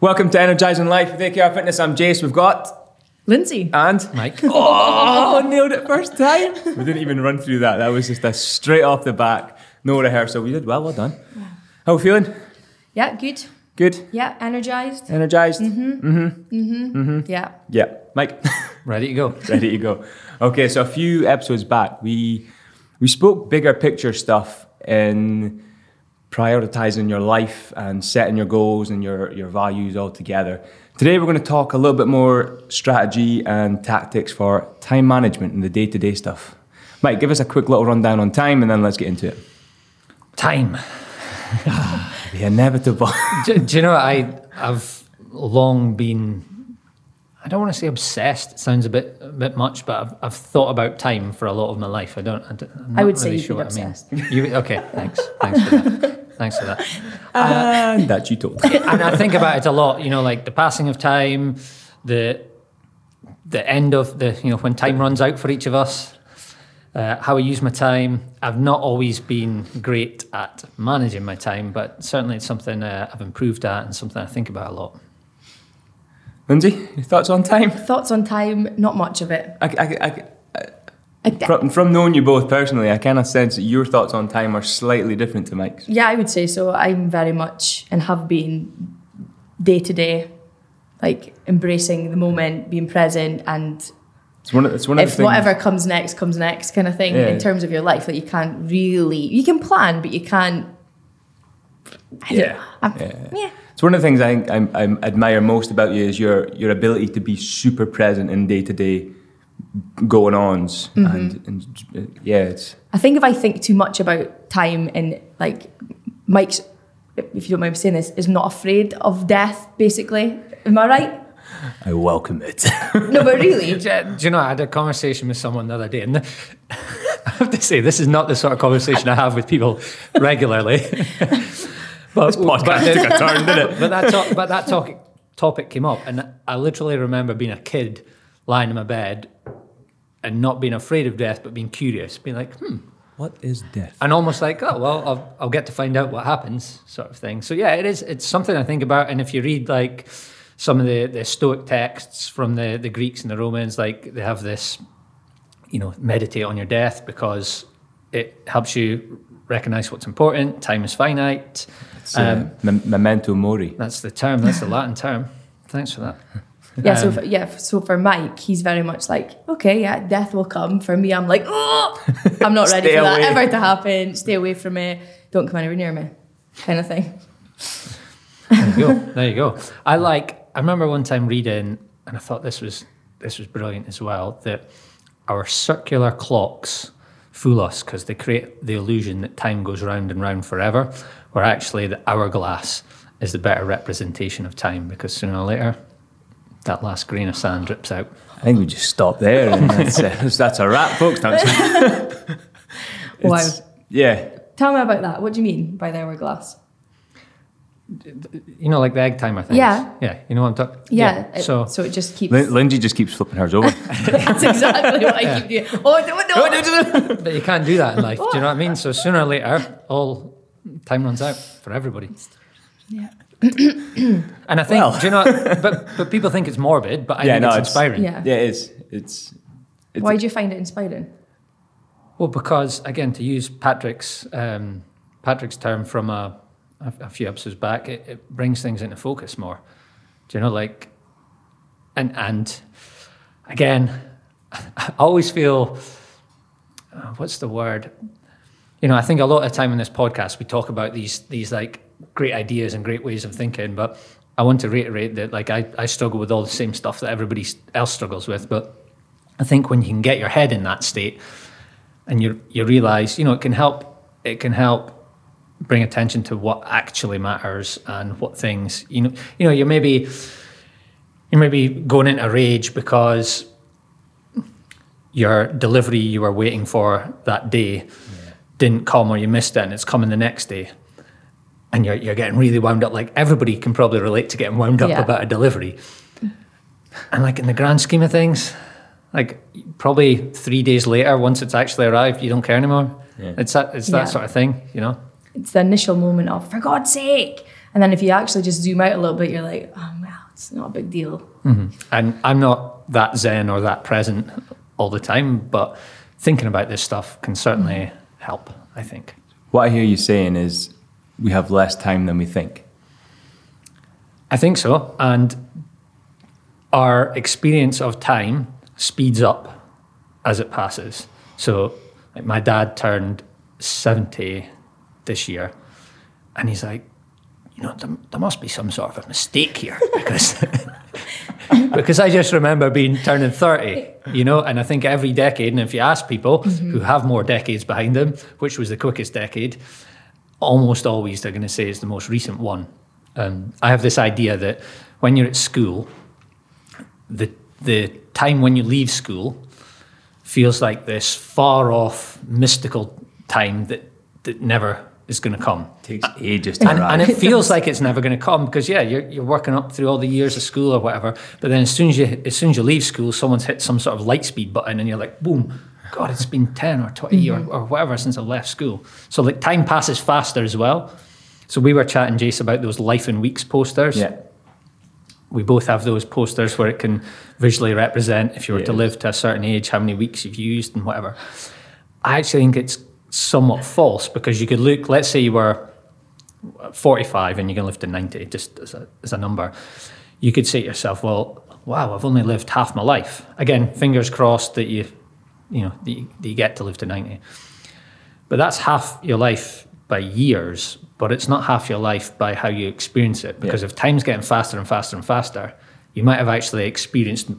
Welcome to Energizing Life with AKR Fitness. I'm Jace. We've got Lindsay. and Mike. oh, nailed it first time. We didn't even run through that. That was just a straight off the back, no rehearsal. We did well. Well done. How are we feeling? Yeah, good. Good. Yeah, energized. Energized. Mhm. Mhm. Mhm. Yeah. Yeah. Mike. Ready to go. ready to go. Okay, so a few episodes back, we we spoke bigger picture stuff in prioritizing your life and setting your goals and your your values all together. Today, we're going to talk a little bit more strategy and tactics for time management and the day to day stuff. Mike, give us a quick little rundown on time, and then let's get into it. Time. The inevitable. Do, do you know? I, I've long been, I don't want to say obsessed, it sounds a bit a bit much, but I've, I've thought about time for a lot of my life. I don't, I don't I'm I not would say really you've sure been what I mean. obsessed. You, okay, thanks. Thanks for that. Thanks for that. and that you told. and I think about it a lot. You know, like the passing of time, the the end of the you know when time runs out for each of us. Uh, how I use my time. I've not always been great at managing my time, but certainly it's something uh, I've improved at and something I think about a lot. Lindsay, thoughts on time? Thoughts on time? Not much of it. I, I, I, I, from, from knowing you both personally, I kind of sense that your thoughts on time are slightly different to Mike's. yeah, I would say so. I'm very much and have been day to day, like embracing the moment, being present, and It's one of, it's one of if whatever comes next comes next, kind of thing. Yeah. In terms of your life, that you can't really, you can plan, but you can't. I Yeah. I'm- Yeah. yeah. It's one of the things I think I, I admire most about you is your your ability to be super present in day to day going ons Mm-hmm. and, and uh, yeah, it's I think if I think too much about time and like Mike's, if you don't mind me saying this, is not afraid of death. Basically, am I right? I welcome it. No, but really, Do you, do you know, I had a conversation with someone the other day, and I have to say, this is not the sort of conversation I have with people regularly. But, this podcast took a turn, didn't it? But that, to- but that topic, topic came up, and I literally remember being a kid lying in my bed and not being afraid of death, but being curious, being like, hmm, what is death? and almost like, oh well, I'll, I'll get to find out what happens, sort of thing. So yeah, it is. It's something I think about, and if you read like some of the the Stoic texts from the the Greeks and the Romans, like they have this, you know, meditate on your death because it helps you recognize what's important. Time is finite. It's, uh, mem- memento mori. That's the term. That's the Latin term. Thanks for that. yeah. So Um, for, yeah, so for Mike, he's very much like, okay, yeah, death will come. For me, I'm like, oh, I'm not ready Stay for that ever to happen. Stay away from me. Don't come anywhere near me, kind of thing. There you go. There you go. I like. I remember one time reading, and I thought this was this was brilliant as well. That our circular clocks fool us because they create the illusion that time goes round and round forever, where actually the hourglass is the better representation of time because sooner or later that last grain of sand drips out. I think we just stop there and that's, uh, that's a wrap, folks. Thanks. Wow. Yeah. Tell me about that. What do you mean by the hourglass? You know, like the egg timer thing. Yeah. Yeah. You know what I'm talking. Yeah. it- so so it just keeps. Lin- Lindsay just keeps flipping hers over. That's exactly what I keep doing. Oh no no no, no. But you can't do that in life. Do you know what I mean? So sooner or later, all time runs out for everybody. Yeah. And I think, Well. do you know, but but people think it's morbid, but I Yeah, think no, it's it's- inspiring. Yeah. yeah, it is. It's, it's Why do you find it inspiring? Well, because again, to use Patrick's um, Patrick's term from a, a, a few episodes back, it, it brings things into focus more. Do you know, like, and and again, I always feel, uh, what's the word? You know, I think a lot of time in this podcast we talk about these these like great ideas and great ways of thinking, but I want to reiterate that like I, I struggle with all the same stuff that everybody else struggles with, but I think when you can get your head in that state and you you realize, you know, it can help it can help bring attention to what actually matters and what things you know you know you're maybe you're maybe going into a rage because your delivery you were waiting for that day didn't come or you missed it and it's coming the next day and you're, you're getting really wound up like everybody can probably relate to getting wound up Yeah. about a delivery and like in the grand scheme of things like probably three days later once it's actually arrived you don't care anymore Yeah. it's that it's that Yeah. sort of thing you know It's the initial moment of, for God's sake. And then if you actually just zoom out a little bit, you're like, oh, well, it's not a big deal. Mm-hmm. And I'm not that zen or that present all the time, but thinking about this stuff can certainly help, I think. What I hear you saying is we have less time than we think. I think so. And our experience of time speeds up as it passes. So, like, my dad turned 70 this year, and he's like, you know, there, there must be some sort of a mistake here because. because I just remember being turning 30, you know, and I think every decade, and if you ask people who have more decades behind them, which was the quickest decade, almost always they're going to say it's the most recent one. Um, I have this idea that when you're at school, the the time when you leave school feels like this far off mystical time that that never is going to come. takes ages to And, arrive. and it feels like it's never going to come because yeah, you're, you're working up through all the years of school or whatever. But then as soon as you as soon as you leave school, someone's hit some sort of light speed button, and you're like, boom, God, it's been ten or 20 or, mm-hmm. or whatever since I left school. So like time passes faster as well. So we were chatting, Jace, about those life in weeks posters. yeah. We both have those posters where it can visually represent if you were to Yeah. live to a certain age, how many weeks you've used and whatever. I actually think it's somewhat false because you could look, let's say you were 45 and you're going to live to 90, just as a, as a number. You could say to yourself, well, wow, I've only lived half my life. Again, fingers crossed that you, you know, that you, that you get to live to 90. But that's half your life by years, but it's not half your life by how you experience it. Because Yeah. if time's getting faster and faster and faster, you might have actually experienced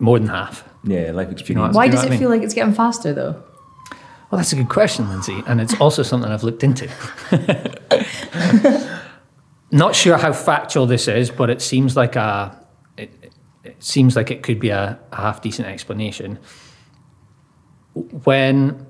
more than half. Yeah, life know experience. Why you know does it I mean? feel like it's getting faster though? Well, that's a good question, Lindsay, and it's also something I've looked into. Not sure how factual this is, but it seems like a it, it- seems like it could be a, a half decent explanation. When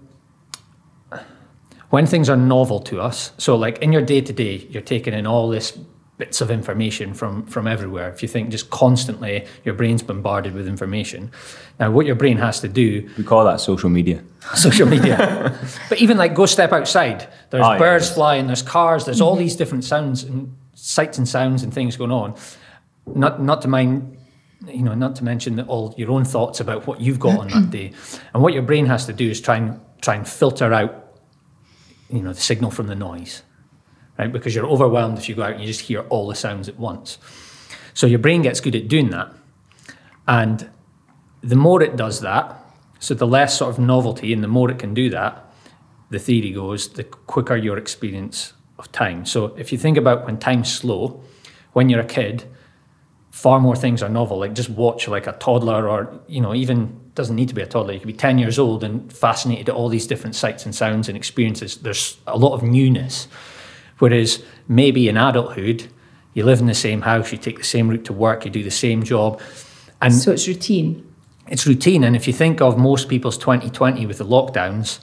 when things are novel to us, so like in your day to day, you're taking in all this bits of information from from everywhere. If you think just constantly, your brain's bombarded with information. Now, what your brain has to do We call that social media. social media. but even like go step outside. There's Oh, birds yeah. flying, there's cars, there's all mm-hmm. these different sounds and sights and sounds and things going on. Not not to mind you know, not to mention that all your own thoughts about what you've got on that day. And what your brain has to do is try and try and filter out, you know, the signal from the noise. Right? Because you're overwhelmed if you go out and you just hear all the sounds at once. So your brain gets good at doing that. And the more it does that, so the less sort of novelty and the more it can do that, the theory goes, the quicker your experience of time. So if you think about when time's slow, when you're a kid, far more things are novel. Like just watch like a toddler or, you know, even doesn't need to be a toddler. You could be 10 years old and fascinated at all these different sights and sounds and experiences. There's a lot of newness. Whereas maybe in adulthood, you live in the same house, you take the same route to work, you do the same job. And So it's routine. it's routine. And if you think of most people's 2020 with the lockdowns,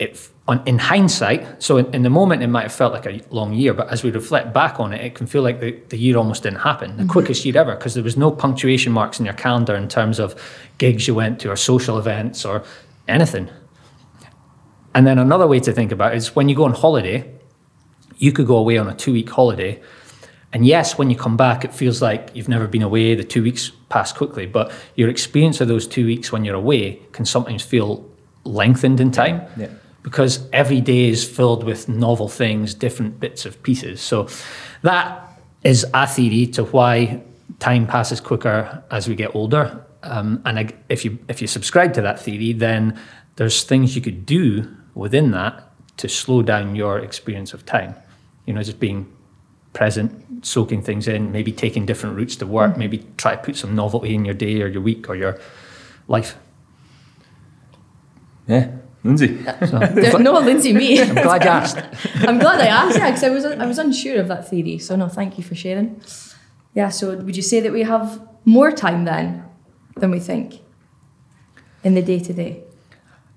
it, on, in hindsight, so in, in the moment it might have felt like a long year, but as we reflect back on it, it can feel like the, the year almost didn't happen, the mm-hmm. quickest year ever, because there was no punctuation marks in your calendar in terms of gigs you went to or social events or anything. And then another way to think about it is when you go on holiday, you could go away on a two week holiday. And yes, when you come back, it feels like you've never been away. The two weeks pass quickly, but your experience of those two weeks when you're away can sometimes feel lengthened in time Yeah. because every day is filled with novel things, different bits of pieces. So that is a theory to why time passes quicker as we get older. Um, and if you if you subscribe to that theory, then there's things you could do within that to slow down your experience of time. You know, just being present, soaking things in, maybe taking different routes to work, mm. maybe try to put some novelty in your day or your week or your life. Yeah, Lindsay. So no, Lindsay, me. I'm glad you asked. I'm glad I asked, yeah, because I was I was unsure of that theory. So no, thank you for sharing. Yeah. So would you say that we have more time then than we think in the day to day?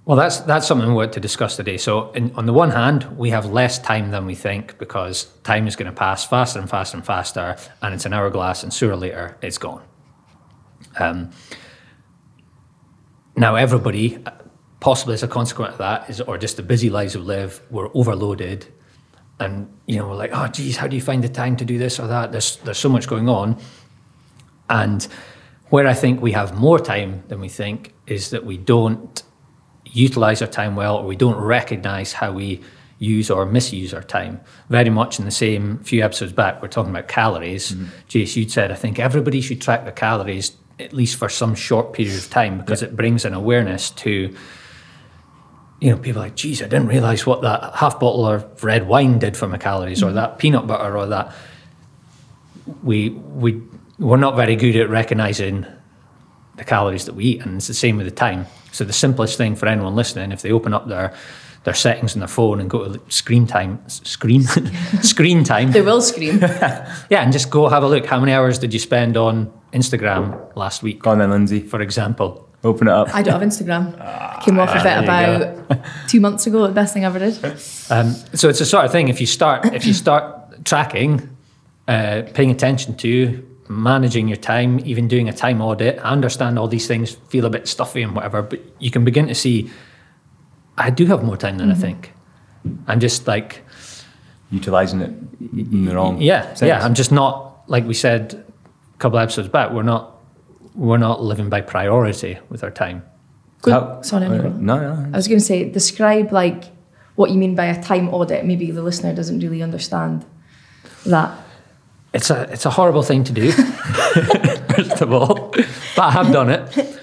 Well, that's that's something we want to discuss today. So, in, on the one hand, we have less time than we think because time is going to pass faster and faster and faster, and it's an hourglass, and sooner or later it's gone. Um, now, everybody, possibly as a consequence of that, is or just the busy lives we live, we're overloaded, and you know, we're like, oh, geez, how do you find the time to do this or that? There's there's so much going on, and where I think we have more time than we think is that we don't utilize our time well, or we don't recognize how we use or misuse our time. Very much in the same few episodes back, we're talking about calories. mm Jace, you'd said, I think everybody should track their calories at least for some short period of time because it brings an awareness to you know, people like, geez, I didn't realize what that half bottle of red wine did for my calories, mm-hmm. or that peanut butter, or that. We we we're not very good at recognizing the calories that we eat, and it's the same with the time. So the simplest thing for anyone listening, if they open up their their settings on their phone and go to screen time, screen, screen time. They will scream. yeah, and just go have a look. How many hours did you spend on Instagram last week? Go on then, Lindsay. For example. Open it up. I don't have Instagram. Ah, Came off of it about two months ago. The best thing I ever did. Um, so it's a sort of thing. If you start, if you start tracking, uh, paying attention to, managing your time, even doing a time audit, I understand all these things feel a bit stuffy and whatever, but you can begin to see. I do have more time than mm-hmm. I think. I'm just like utilizing it in the wrong. Yeah, sense. yeah. I'm just not like we said a couple episodes back. We're not we're not living by priority with our time. Good. How, Sorry, no, no. I was going to say, describe like what you mean by a time audit. Maybe the listener doesn't really understand that. It's a it's a horrible thing to do. first of all, but I have done it.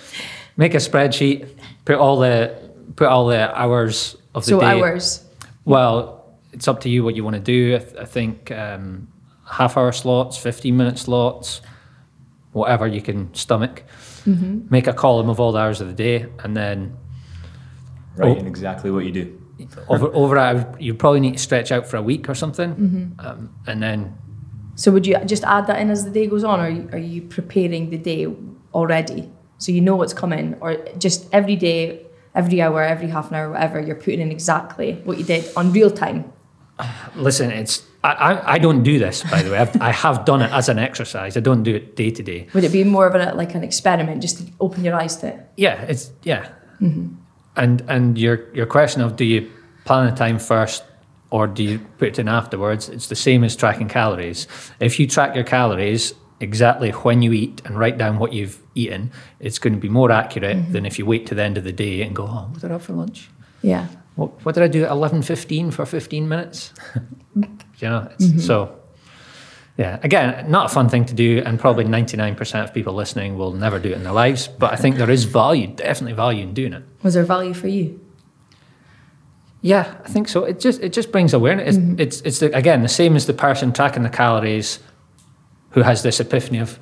Make a spreadsheet, put all the put all the hours of the so day. So hours. Well, it's up to you what you want to do. I, th- I think um, half hour slots, fifteen minute slots whatever you can stomach. Mm-hmm. Make a column of all the hours of the day, and then write oh, exactly what you do. over over you probably need to stretch out for a week or something, mm-hmm. um, and then. So would you just add that in as the day goes on, or are you preparing the day already so you know what's coming, or just every day, every hour, every half an hour, whatever you're putting in exactly what you did on real time? Listen, it's I, I, don't do this, by the way. I've, I have done it as an exercise. I don't do it day to day. Would it be more of a, like an experiment, just to open your eyes to it? Yeah, it's yeah. Mm-hmm. And and your your question of do you plan a time first or do you put it in afterwards? It's the same as tracking calories. If you track your calories exactly when you eat and write down what you've eaten, it's going to be more accurate mm-hmm. than if you wait to the end of the day and go, oh, what did I have for lunch? Yeah. What, what did I do at eleven fifteen for fifteen minutes? you know, mm-hmm. so yeah. Again, not a fun thing to do, and probably ninety nine percent of people listening will never do it in their lives. But I think there is value, definitely value in doing it. Was there value for you? Yeah, I think so. It just it just brings awareness. Mm-hmm. It's it's, it's the, again the same as the person tracking the calories, who has this epiphany of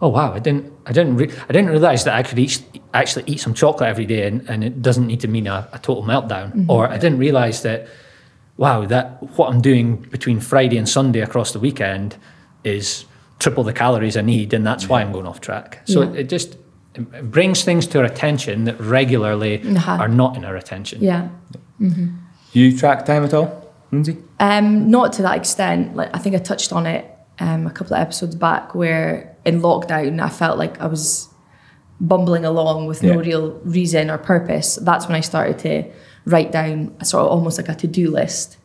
oh wow, I didn't, I didn't, re- I didn't realize that I could eat, actually eat some chocolate every day, and, and it doesn't need to mean a, a total meltdown. Mm-hmm. Or I didn't realize that, wow, that what I'm doing between Friday and Sunday across the weekend is triple the calories I need, and that's why I'm going off track. So yeah. it, it, just it brings things to our attention that regularly uh-huh. are not in our attention. Yeah. Mm-hmm. You track time at all, Lindsay? Um, not to that extent. Like I think I touched on it um, a couple of episodes back where in lockdown I felt like I was bumbling along with yeah. no real reason or purpose. That's when I started to write down a sort of almost like a to-do list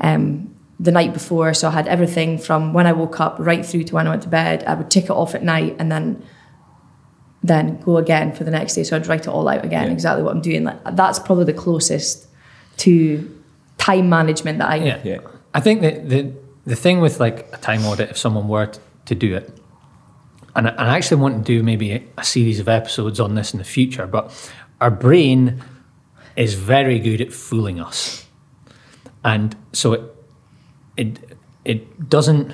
um, the night before. So I had everything from when I woke up right through to when I went to bed. I would tick it off at night and then then go again for the next day. So I'd write it all out again, yeah. exactly what I'm doing. Like, that's probably the closest to time management that I. Yeah, yeah. I think that the the thing with like a time audit, if someone were to do it, and I, and I actually want to do maybe a series of episodes on this in the future, but our brain is very good at fooling us, and so it it it doesn't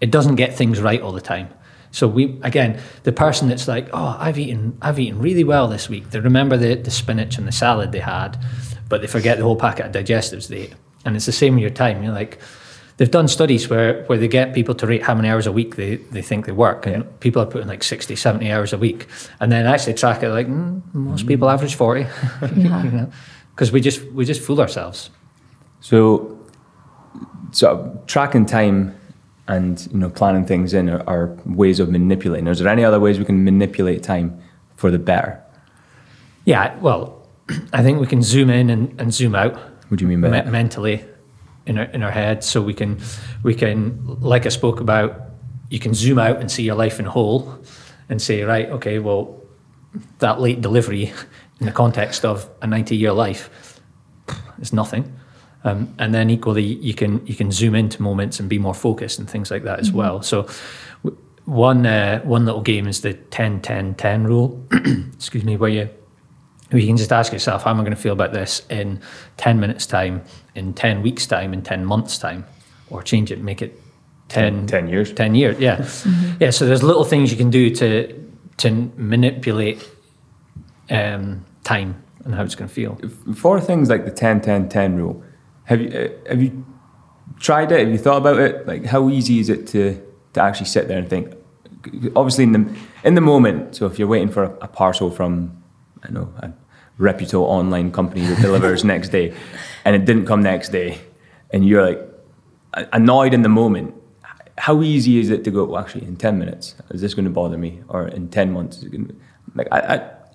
it doesn't get things right all the time. So we again, the person that's like, oh, I've eaten I've eaten really well this week. They remember the, the spinach and the salad they had, but they forget the whole packet of digestives they ate. And it's the same with your time. You're like, they've done studies where, where they get people to rate how many hours a week they, they think they work. And yeah. people are putting like 60, 70 hours a week. And then actually track it like, mm, most mm. people average 40. Because yeah. we just we just fool ourselves. So, so tracking time and you know planning things in are, are ways of manipulating. Is there any other ways we can manipulate time for the better? Yeah, well, I think we can zoom in and, and zoom out. What do you mean by me- that? Mentally, in our in our head, so we can we can like I spoke about, you can zoom out and see your life in whole, and say right, okay, well, that late delivery in the context of a ninety year life is nothing. Um, and then equally, you can you can zoom into moments and be more focused and things like that as well. So, w- one uh, one little game is the 10 10 10 rule. Excuse me, where you where you can just ask yourself, how am I going to feel about this in 10 minutes time, in 10 weeks time, in 10 months time, or change it, make it 10, 10 years. 10 years, yeah. Yeah, so there's little things you can do to to manipulate um, time and how it's going to feel. For things like the 10 10 10 rule, have you uh, have you tried it? Have you thought about it? Like how easy is it to to actually sit there and think? Obviously, in the in the moment. So if you're waiting for a, a parcel from, I know, a reputable online company that delivers next day, and it didn't come next day, and you're like annoyed in the moment. How easy is it to go? Well, actually, in ten minutes, is this going to bother me? Or in ten months, is it going to, like I,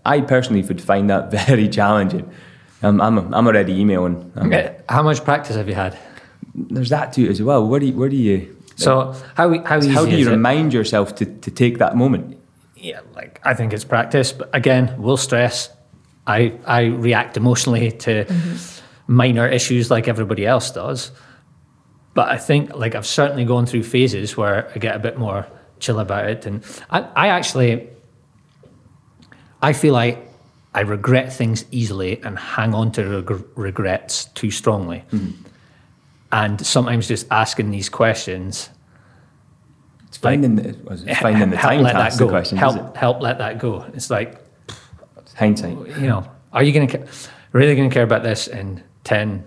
I, I personally would find that very challenging. Um, I'm, I'm already emailing. I'm How much practice have you had? there's that too as well. Where do you, where do you So how how easy how do you it? remind yourself to, to take that moment? Yeah, like I think it's practice, but again, we'll stress. I I react emotionally to mm-hmm. minor issues like everybody else does. But I think like I've certainly gone through phases where I get a bit more chill about it, and I, I actually I feel like I regret things easily and hang on to reg- regrets too strongly. Mm-hmm. And sometimes just asking these questions It's finding the, was it finding the help time let to that ask go. the question. help is it? help let that go. It's like Hindsight. you know, are you going to really going to care about this in 10,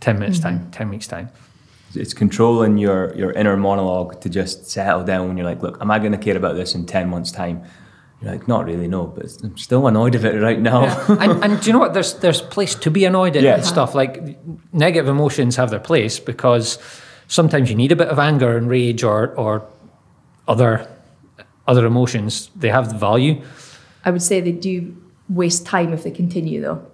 10 minutes mm-hmm. time, ten weeks time? It's controlling your, your inner monologue to just settle down when you're like, look, am I going to care about this in 10 months' time? You're like, not really, no, but I'm still annoyed of it right now. and, and do you know what? There's there's place to be annoyed at Yeah. and stuff. Like negative emotions have their place because sometimes you need a bit of anger and rage or or other other emotions. They have the value. I would say they do waste time if they continue though.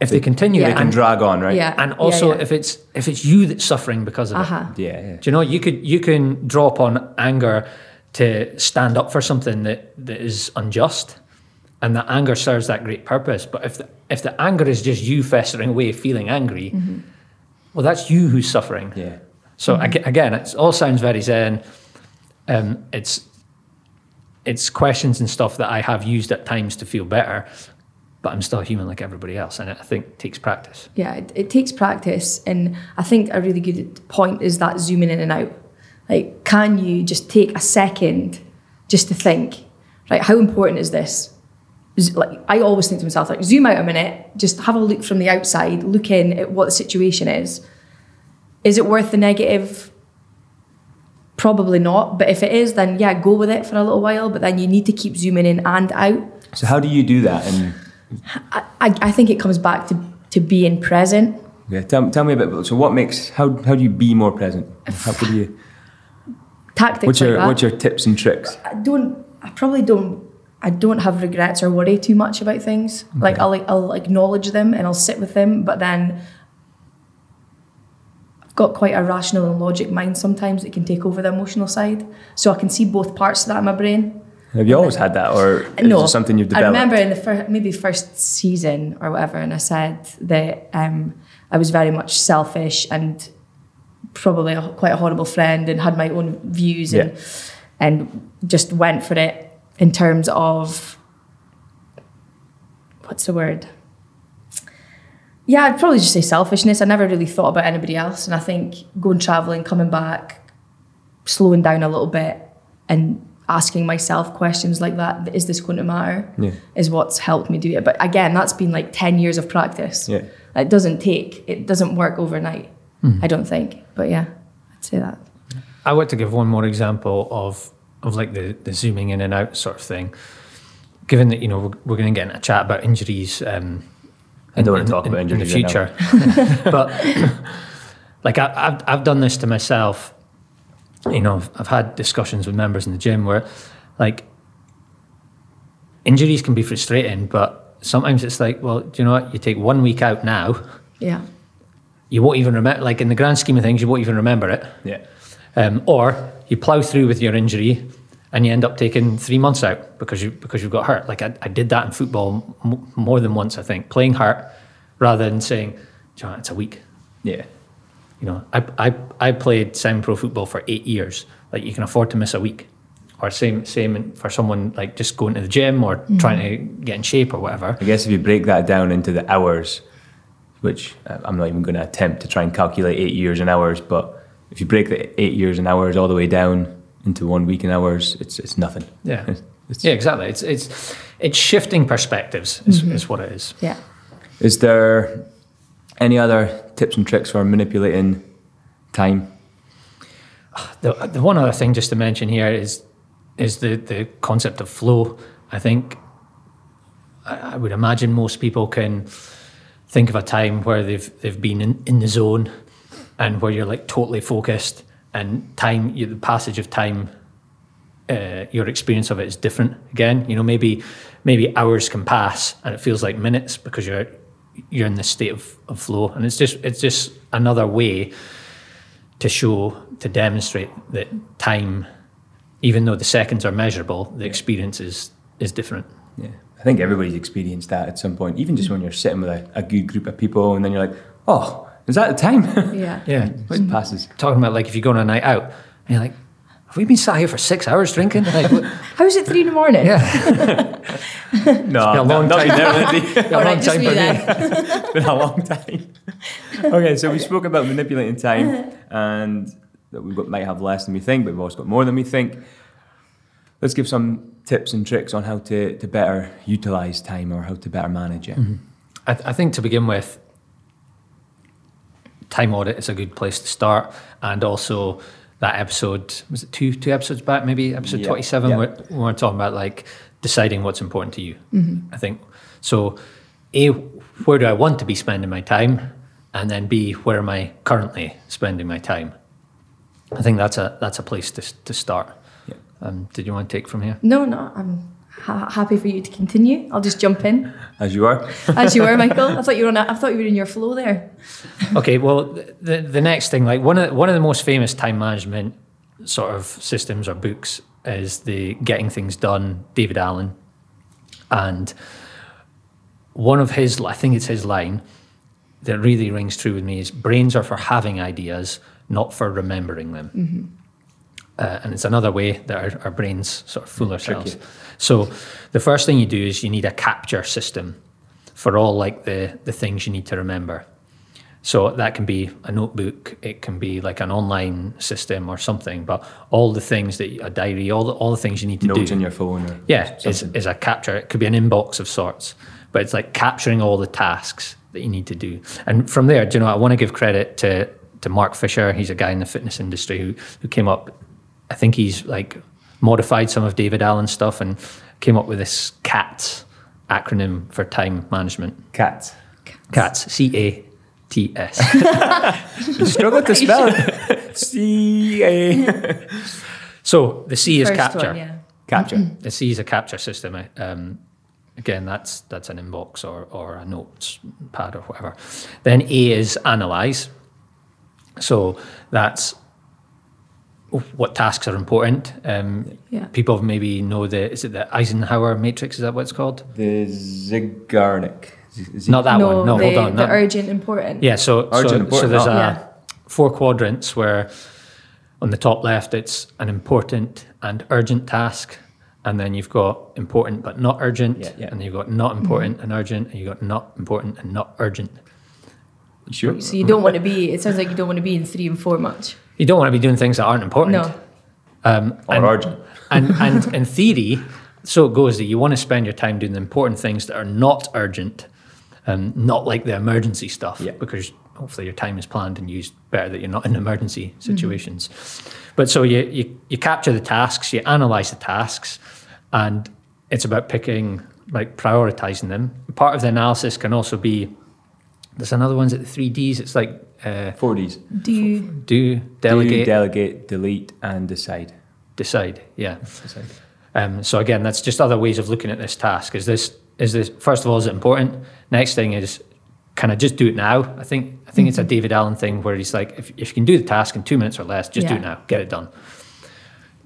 If they continue, Yeah. they can can. drag on, right? Yeah. And also, yeah. if it's if it's you that's suffering because of it, Uh-huh. Yeah, yeah. Do you know you could you can draw upon anger to stand up for something that, that is unjust, and that anger serves that great purpose. But if the, if the anger is just you festering away, feeling angry, well, that's you who's suffering. Yeah. So aga- again, it all sounds very zen. Um, it's it's questions and stuff that I have used at times to feel better, but I'm still human like everybody else, and I think takes practice. Yeah, it, it takes practice, and I think a really good point is that zooming in and out. Like, can you just take a second just to think, right? How important is this? Like, I always think to myself, like, zoom out a minute, just have a look from the outside, look in at what the situation is. Is it worth the negative? Probably not. But if it is, then yeah, go with it for a little while. But then you need to keep zooming in and out. So how do you do that? And I, I, I think it comes back to, to being present. yeah, tell, tell me a bit. So what makes how how do you be more present? How do you? Tactics What's like your that. what's your tips and tricks? I don't. I probably don't. I don't have regrets or worry too much about things. Like I'll like I'll acknowledge them and I'll sit with them, but then got quite a rational and logic mind sometimes that can take over the emotional side. So I can see both parts of that in my brain. Have you always had that, or is no, it something you've developed? I remember in the first, maybe first season or whatever, and I said that um, I was very much selfish and probably a, quite a horrible friend, and had my own views and and just went for it in terms of what's the word? Yeah, I'd probably just say selfishness. I never really thought about anybody else, and I think going traveling, coming back, slowing down a little bit, and asking myself questions like that is this going to matter Yeah. is what's helped me do it but again that's been like 10 years of practice Yeah. it doesn't take it doesn't work overnight i don't think but yeah i'd say that I want to give one more example of of like the, the zooming in and out sort of thing. Given that you know we're, we're going to get in a chat about injuries. Um, I don't in- want to talk in- about in the injuries right future, but like I, I've I've done this to myself. You know, I've, I've had discussions with members in the gym where, like, injuries can be frustrating, but sometimes it's like, well, do you know what? You take one week out now. yeah you won't even remember. Like in the grand scheme of things, you won't even remember it. Yeah. Um, or you plow through with your injury and you end up taking three months out because you because you've got hurt. Like I, I did that in football m- more than once. I think playing hurt rather than saying, "Do you know what, it's a week. Yeah. You know, I, I I played semi-pro football for eight years. Like you can afford to miss a week, or same same for someone like just going to the gym or trying to get in shape or whatever. I guess if you break that down into the hours, which uh, I'm not even going to attempt to try and calculate eight years in hours, but if you break the eight years in hours all the way down into one week in hours, it's it's nothing. Yeah, It's- yeah, exactly. It's it's it's shifting perspectives is, mm-hmm. is what it is. Yeah. Is there any other tips and tricks for manipulating time? The, the one other thing just to mention here is is the, the concept of flow. I think I, I would imagine most people can think of a time where they've they've been in, in the zone and where you're like totally focused and time you, the passage of time uh, your experience of it is different again. You know maybe maybe hours can pass and it feels like minutes because you're you're in this state of, of flow. And it's just it's just another way to show to demonstrate that time even though the seconds are measurable the experience is is different. Yeah, I think everybody's experienced that at some point. Even just when you're sitting with a, a good group of people, and then you're like, "Oh, is that the time?" Yeah. yeah it passes. talking about like if you go on a night out and you're like have we been sat here for six hours drinking like How is it three in the morning? yeah No, been a long not, time. not there, Lindsay. a long right, time for me. it's been a long time. okay, so we spoke about manipulating time and that we might have less than we think, but we've also got more than we think. Let's give some tips and tricks on how to, to better utilize time or how to better manage it. Mm-hmm. I, I think to begin with time audit is a good place to start and also that episode was it two two episodes back maybe? Episode Yeah, 27 yeah. where we we're talking about like deciding what's important to you i think. So a where do i want to be spending my time? And then b where am i currently spending my time? I think that's a that's a place to, to start. Yeah. um, did you want to take from here? No, no, I'm ha- happy for you to continue. I'll just jump in As you are. as you were, Michael. I thought you were on. A, I thought you were in your flow there. okay, well, the the next thing, like one of the, one of the most famous time management sort of systems or books is the Getting Things Done, David Allen, and one of his, I think it's his line that really rings true with me is brains are for having ideas, not for remembering them. Mm-hmm. Uh, and it's another way that our, our brains sort of fool ourselves. So the first thing you do is you need a capture system for all like the the things you need to remember. So that can be a notebook, it can be like an online system or something, but all the things that a diary, all the, all the things you need to Notes do. Notes in your phone or Yeah, is, is a capture. It could be an inbox of sorts, but it's like capturing all the tasks that you need to do. And from there, do you know, I want to give credit to to Mark Fisher. He's a guy in the fitness industry who who came up. I think he's like modified some of David Allen's stuff and came up with this CAT acronym for time management. CAT. CATS, C A T S. You struggle to spell it. C A. So the C is First capture. one, yeah. Capture. The C is a capture system. Um, again, that's that's an inbox or, or a notes pad or whatever. Then A is analyze. So that's what tasks are important. Um, Yeah. People maybe know the is it the Eisenhower matrix? Is that what it's called? The Zeigarnik. Z- Not that no, one. No, the, hold on. the That- urgent, important. Yeah, so so, Urgent, so important, there's oh. a Yeah. four quadrants where on the top left it's an important and urgent task, and then you've got important but not urgent, Yeah, yeah. and then you've got not important and urgent, and you've got not important and not urgent. Sure? So you don't want to be. It sounds like you don't want to be in three and four much. You don't want to be doing things that aren't important. No. Um, Or and, urgent. and and in theory, so it goes that you want to spend your time doing the important things that are not urgent, um, not like the emergency stuff, Yeah. because hopefully your time is planned and used better that you're not in emergency situations. But so you, you you capture the tasks, you analyze the tasks, and it's about picking like prioritizing them. Part of the analysis can also be there's another one's at the three Ds. It's like uh, Four Ds. Do you? do, delegate, Do, delegate, delete, and decide. decide. Yeah. Decide. Um, so again, that's just other ways of looking at this task. Is this is this first of all is it important? Next thing is can I just do it now? I think I think it's a David Allen thing where he's like, if, if you can do the task in two minutes or less, just do it now, get it done.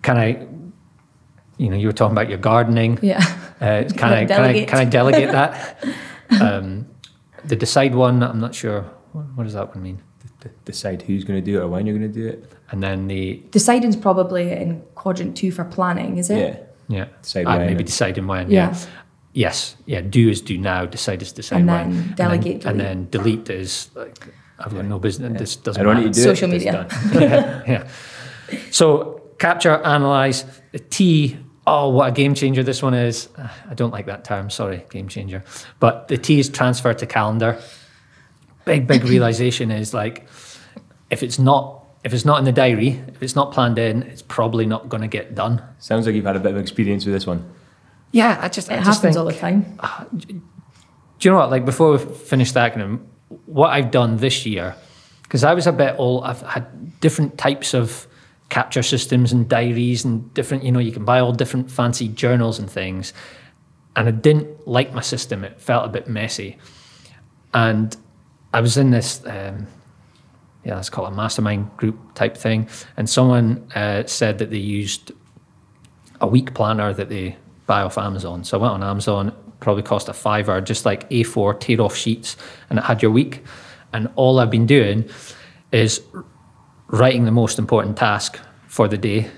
Can I, you know, you were talking about your gardening. Yeah. Uh, can, Can I I, can I delegate? can I delegate that? um, the decide one, I'm not sure. What, what does that one mean? D- decide who's going to do it or when you're going to do it. And then the Deciding's probably in quadrant two for planning, is it? Yeah. yeah, Decide Ah, when maybe and- deciding when. Yeah. Yeah. Yes. Yeah. Do is do now. Decide is decide And when. then delegate, And delete. then, delete is like I've got no business. This doesn't I don't matter. need to do Social it. it's media. done. yeah. So capture, analyze. The T. Oh, what a game changer this one is. Uh, I don't like that term. Sorry, game changer. But the T is transfer to calendar. Big, big realization is like if it's not if it's not in the diary, if it's not planned in, it's probably not going to get done. Sounds like you've had a bit of experience with this one. Yeah, I just It I just happens think, all the time. Ah, do you know what? Like before we finish the acronym, what I've done this year, because I was a bit old, I've had different types of capture systems and diaries and different, you know, you can buy all different fancy journals and things. And I didn't like my system. It felt a bit messy. And I was in this, um, yeah, let's call it a mastermind group type thing. And someone uh, said that they used a week planner that they buy off Amazon. So I went on Amazon, probably cost a fiver, just like A4 tear off sheets, and it had your week. And all I've been doing is writing the most important task for the day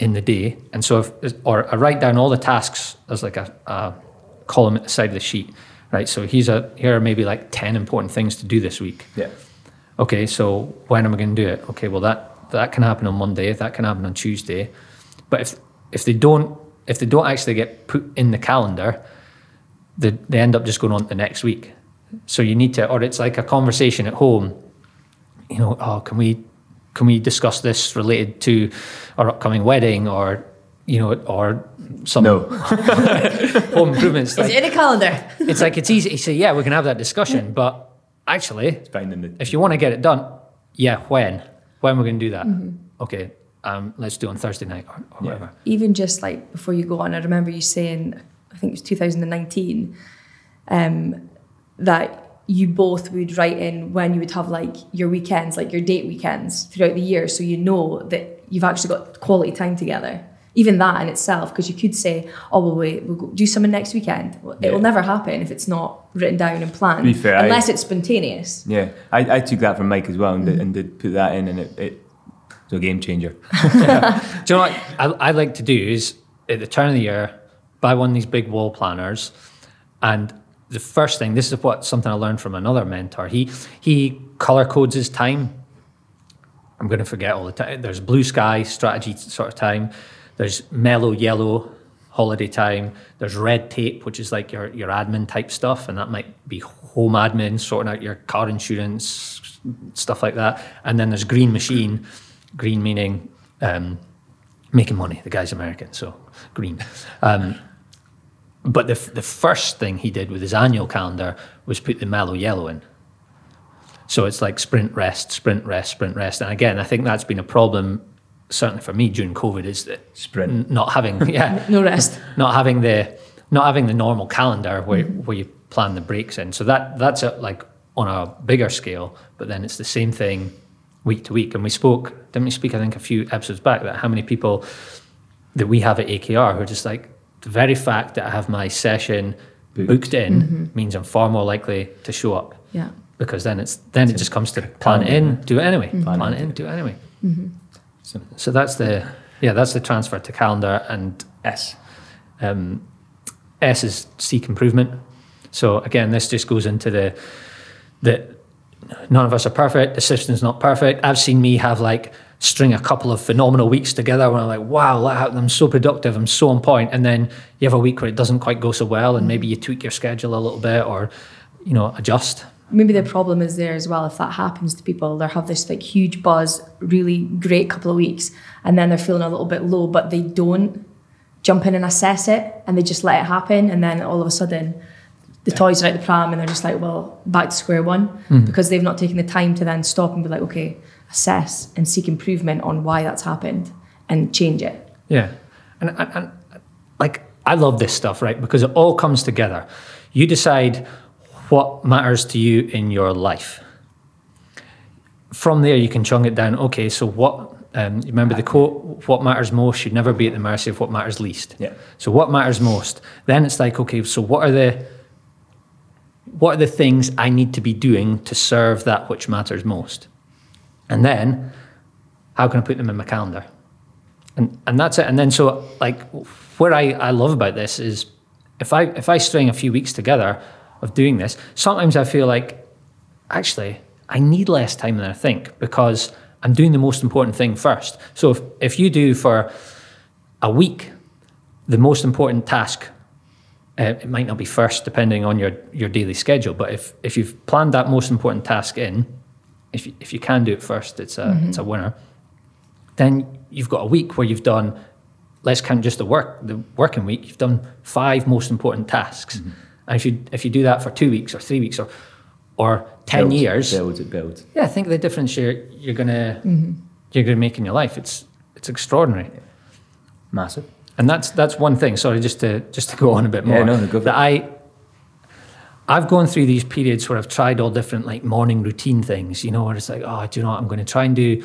in the day. And so, if, or I write down all the tasks as like a, a column at the side of the sheet, right? So here's a, here are maybe like 10 important things to do this week. Yeah. Okay, so when am I going to do it? Okay, well that that can happen on Monday. That can happen on Tuesday. But if if they don't if they don't actually get put in the calendar, they they end up just going on to the next week. So you need to, or it's like a conversation at home. You know, oh, can we can we discuss this related to our upcoming wedding, or you know, or some No. home improvements? Is Like, it in a calendar? it's like it's easy to say, yeah, we can have that discussion, but actually, the if you want to get it done, yeah, when? When we're going to do that? Okay, um, let's do it on Thursday night or, or Yeah. whatever. Even just like before you go on, I remember you saying, I think it was 2019, um, that you both would write in when you would have like your weekends, like your date weekends throughout the year, so you know that you've actually got quality time together. Even that in itself, because you could say, "Oh, well, wait, we'll go do something next weekend." Well, It Yeah. will never happen if it's not written down and planned, To be fair, I- unless it's spontaneous. Yeah, I, I took that from Mike as well and, did, mm. and did put that in, and it, it was a game changer. Do you know what I, I like to do is at the turn of the year, buy one of these big wall planners, and the first thing, this is what something I learned from another mentor. He he color codes his time. I'm going to forget all the time. There's blue sky strategy sort of time. There's mellow yellow holiday time. There's red tape, which is like your your admin type stuff, and that might be home admin, sorting out your car insurance, stuff like that. And then there's green machine. Green meaning um, making money. The guy's American, so green. Um, but the, the first thing he did with his annual calendar was put the mellow yellow in. So it's like sprint, rest, sprint, rest, sprint, rest. And again, I think that's been a problem, certainly for me during COVID, is that Sprint. n- not having, yeah, No rest. not having the not having the normal calendar where, mm-hmm. where you plan the breaks in. So that that's a, like on a bigger scale, but then it's the same thing week to week. And we spoke, didn't we speak? I think a few episodes back that how many people that we have at AKR who are just like the very fact that I have my session Booked. booked, in mm-hmm. means I'm far more likely to show up Yeah. because then it's then it just comes to plan it in, do it anyway, mm-hmm. Plan plan it, it in, do it anyway. So, So that's the yeah, that's the transfer to calendar and S. um, S is seek improvement. So again, this just goes into the that none of us are perfect. The system's not perfect. I've seen me have like string a couple of phenomenal weeks together where I'm like, wow, that happened. I'm so productive. I'm so on point. And then you have a week where it doesn't quite go so well, and maybe you tweak your schedule a little bit or you know adjust. Maybe the problem is there as well if that happens to people. They have this like huge buzz really great couple of weeks and then they're feeling a little bit low but they don't jump in and assess it and they just let it happen and then all of a sudden the toys are out the pram and they're just like well back to square one. Mm-hmm. Because they've not taken the time to then stop and be like okay assess and seek improvement on why that's happened and change it. Yeah, and, and, and like I love this stuff, right? Because it all comes together. You decide what matters to you in your life. From there, you can chunk it down. Okay, so what? Um, remember the quote: "What matters most should never be at the mercy of what matters least." Yeah. So what matters most? Then it's like, okay, so what are the what are the things I need to be doing to serve that which matters most? And then, how can I put them in my calendar? And and that's it. And then so like where I, I love about this is if I if I string a few weeks together of doing this, sometimes I feel like actually I need less time than I think because I'm doing the most important thing first. So if, if you do for a week the most important task, uh, it might not be first depending on your, your daily schedule, but if, if you've planned that most important task in, if you, if you can do it first, it's a, it's a winner. Then you've got a week where you've done, let's count just the work, the working week, you've done five most important tasks. And if you, if you do that for two weeks or three weeks or, or 10 Builds, years, Builds, it builds. yeah, I think the difference you're you're gonna mm-hmm. you're gonna make in your life it's it's extraordinary, Massive. and that's that's one thing. Sorry, just to just to go on a bit more. Yeah, more. no, no, go for that I I've gone through these periods where I've tried all different like morning routine things. You know, where it's like, oh, do you know what? I'm going to try and do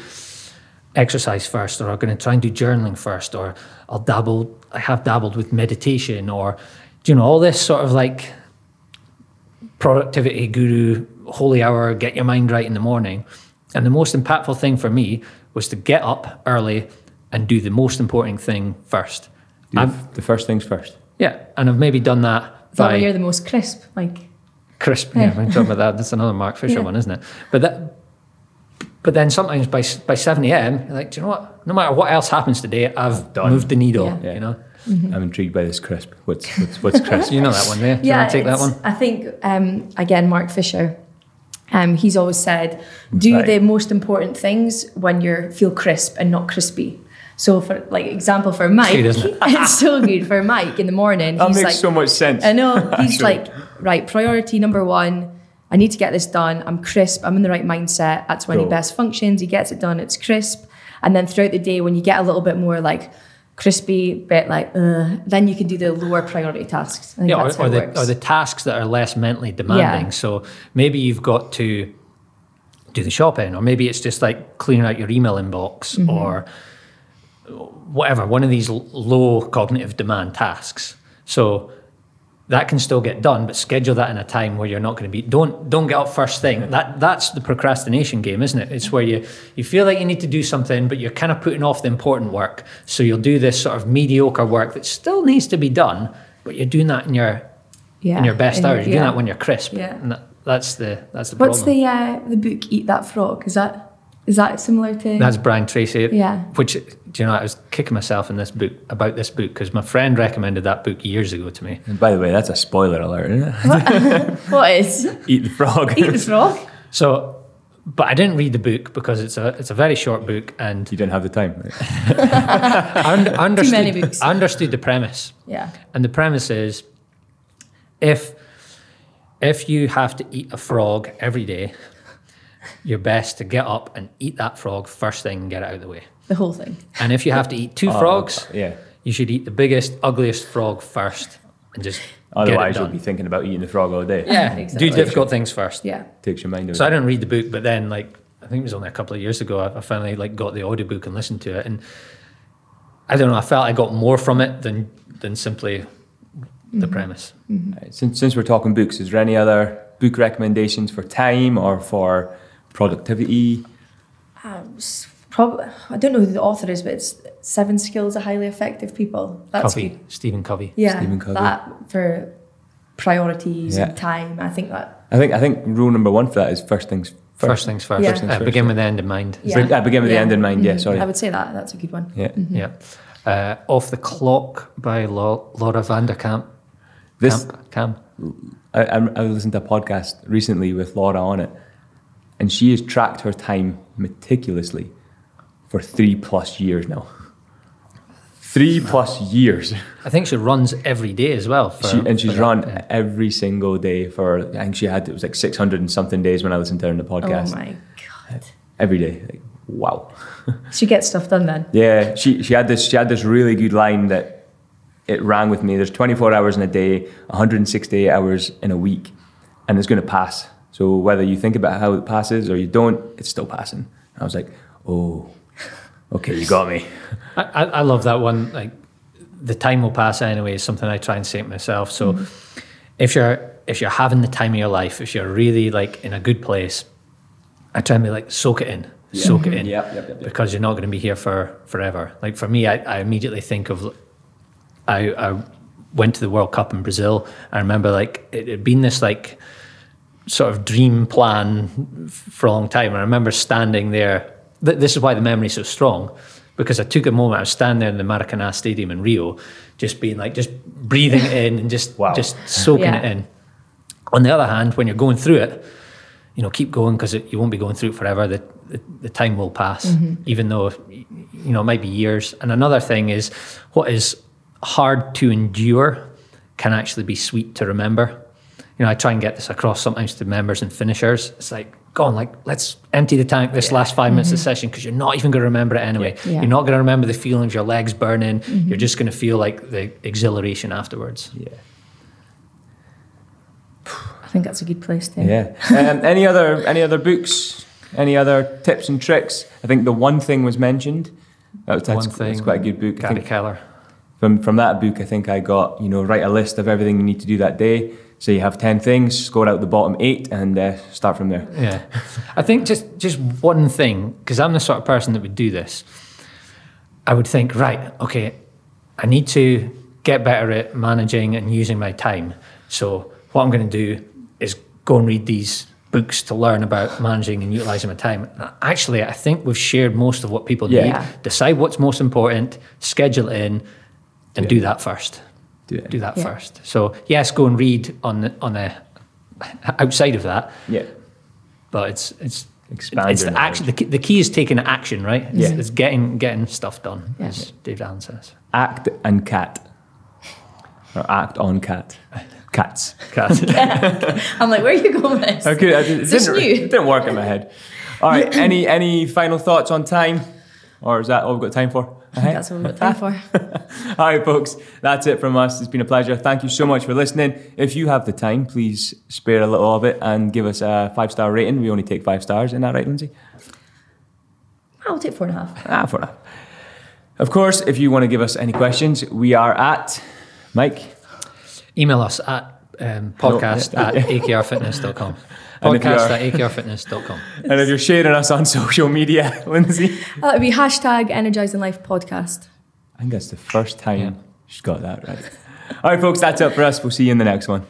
exercise first, or I'm going to try and do journaling first, or I'll dabble. I have dabbled with meditation, or do you know all this sort of like productivity guru, holy hour, get your mind right in the morning. And the most impactful thing for me was to get up early and do the most important thing first. Do the first things first. yeah, and I've maybe done that Is that by when you're the most crisp? Like, crisp. Yeah, we're talking about that. That's another Mark Fisher Yeah. one, isn't it? But that, but then sometimes by by seven a.m. you're like, do you know what? No matter what else happens today, I've Done. moved the needle. Yeah. You know, I'm intrigued by this crisp. What's what's, what's crisp? you know that one there. Do yeah, want to take that one? I think um, again, Mark Fisher. Um, he's always said, do Right. the most important things when you feel crisp and not crispy. So, for like example, for Mike, Good, it? it's so good for Mike in the morning. That he's makes like, so much sense. I know. He's like, right, priority number one. I need to get this done. I'm crisp. I'm in the right mindset. That's when Cool. he best functions. He gets it done. It's crisp. And then throughout the day, when you get a little bit more like crispy, bit like, uh, then you can do the lower priority tasks. Yeah, or, or the or the tasks that are less mentally demanding. Yeah. So maybe you've got to do the shopping, or maybe it's just like clearing out your email inbox, Mm-hmm. or whatever. One of these low cognitive demand tasks. So that can still get done, but schedule that in a time where you're not going to be. Don't don't get up first thing. That that's the procrastination game, isn't it? It's where you you feel like you need to do something, but you're kind of putting off the important work. So you'll do this sort of mediocre work that still needs to be done, but you're doing that in your yeah. in your best in hours. You're doing that when you're crisp. Yeah. And that, that's the that's the What's problem. the uh, the book Eat That Frog? Is that is that similar to? That's Brian Tracy. Yeah. Which do you know? I was kicking myself in this book about this book because my friend recommended that book years ago to me. And by the way, that's a spoiler alert, isn't it? what is Eat the frog. Eat the Frog? So, but I didn't read the book because it's a it's a very short book, and you didn't have the time. right? I un- understood, many books. I understood the premise. Yeah. And the premise is if if you have to eat a frog every day, you're best to get up and eat that frog first thing and get it out of the way. The whole thing. And if you have to eat two Oh, frogs, yeah. you should eat the biggest, ugliest frog first and just Otherwise, you'll be thinking about eating the frog all day. Yeah, Exactly. do difficult things first. Yeah. Takes your mind out. So I didn't read the book, but then like I think it was only a couple of years ago, I, I finally like got the audiobook and listened to it, and I don't know, I felt I got more from it than than simply the mm-hmm. premise. Mm-hmm. Right, Since, since we're talking books, is there any other book recommendations for time or for productivity? Probably, I don't know who the author is, but it's Seven Skills of Highly Effective People. That's Covey, good. Stephen Covey. Yeah, Stephen Covey. that for priorities Yeah. and time. I think that. I think I think rule number one for that is first things first. First things first. Yeah. First things Uh, first, begin with the end in mind. Yeah. Be- I begin with the end in mind. Yeah, Mhm. sorry. I would say that. That's a good one. Yeah. Yeah. Uh, Off the Clock by Laura Vanderkam. This Camp, Camp. I, I, I listened to a podcast recently with Laura on it, and she has tracked her time meticulously for three plus years now. Three plus years. I think she runs every day as well. For, She, and she's for that, run yeah. every single day for, I think she had, it was like 600 and something days when I listened to her in the oh podcast. Oh my god. Every day. Like, wow. She gets stuff done then. Yeah, she, she had this she had this really good line that it rang with me. There's 24 hours in a day, 168 hours in a week, and it's going to pass. So whether you think about how it passes or you don't, it's still passing. I was like, oh, okay, you got me. I, I, I love that one. Like the time will pass anyway is something I try and say to myself. So Mm-hmm. if you're if you're having the time of your life, if you're really like in a good place, I try and be like soak it in, soak it in, Yep, yep, yep, yep. because you're not going to be here for forever. Like for me, I, I immediately think of I, I went to the World Cup in Brazil. I remember like it had been this like sort of dream plan for a long time. I remember standing there. Th- this is why the memory's so strong, because I took a moment. I was standing there in the Maracanã Stadium in Rio, just being like, just breathing it in and just Wow. just soaking Yeah. it in. On the other hand, when you're going through it, you know, keep going because you won't be going through it forever. The, the, the time will pass, mm-hmm. even though, you know, it might be years. And another thing is what is hard to endure can actually be sweet to remember. You know, I try and get this across sometimes to members and finishers. It's like, go on, like, let's empty the tank this last 5 minutes of the session because you're not even going to remember it anyway. Yeah. You're not going to remember the feelings, your legs burning. You're just going to feel like the exhilaration afterwards. Yeah. I think that's a good place to. Yeah. Um, any other any other books? Any other tips and tricks? I think the one thing was mentioned. That was, that's, One thing, that's quite a good book. I Gary think Keller. from from that book, I think I got you know write a list of everything you need to do that day. So you have ten things, score out the bottom eight, and uh, start from there. Yeah, I think just just one thing because I'm the sort of person that would do this. I would think, right, okay, I need to get better at managing and using my time. So what I'm going to do is go and read these books to learn about managing and utilizing my time. Actually, I think we've shared most of what people Yeah. need. Decide what's most important, schedule it in, and do that first. Do it. Do that Yeah. first. So yes, go and read on the on the outside of that, Yeah. but it's it's Expand it's your the action. The key, the key is taking action, right? It's, Yeah. it's getting getting stuff done, Yeah. as David Allen says. Act and cat, or act on cat. Cats. Cats. I'm like, where are you going with this? Okay, I did- it Is this didn't, new? it didn't work in my head. All right. Any any final thoughts on time, or is that all we've got time for? I think that's what we've got time for. All right, folks, that's it from us. It's been a pleasure. Thank you so much for listening. If you have the time, please spare a little of it and give us a five star rating. We only take five stars. Isn't that right, Lindsay? I'll take four and a half. Ah, for now. Of course, if you want to give us any questions, we are at Mike. Email us at um, podcast yeah, at akrfitness.com. And if you Podcast are- at akrfitness.com. And if you're sharing us on social media, Lindsay. Uh, that would be hashtag Energizing Life podcast. I think that's the first time Yeah. she's got that right. All right, folks, that's it for us. We'll see you in the next one.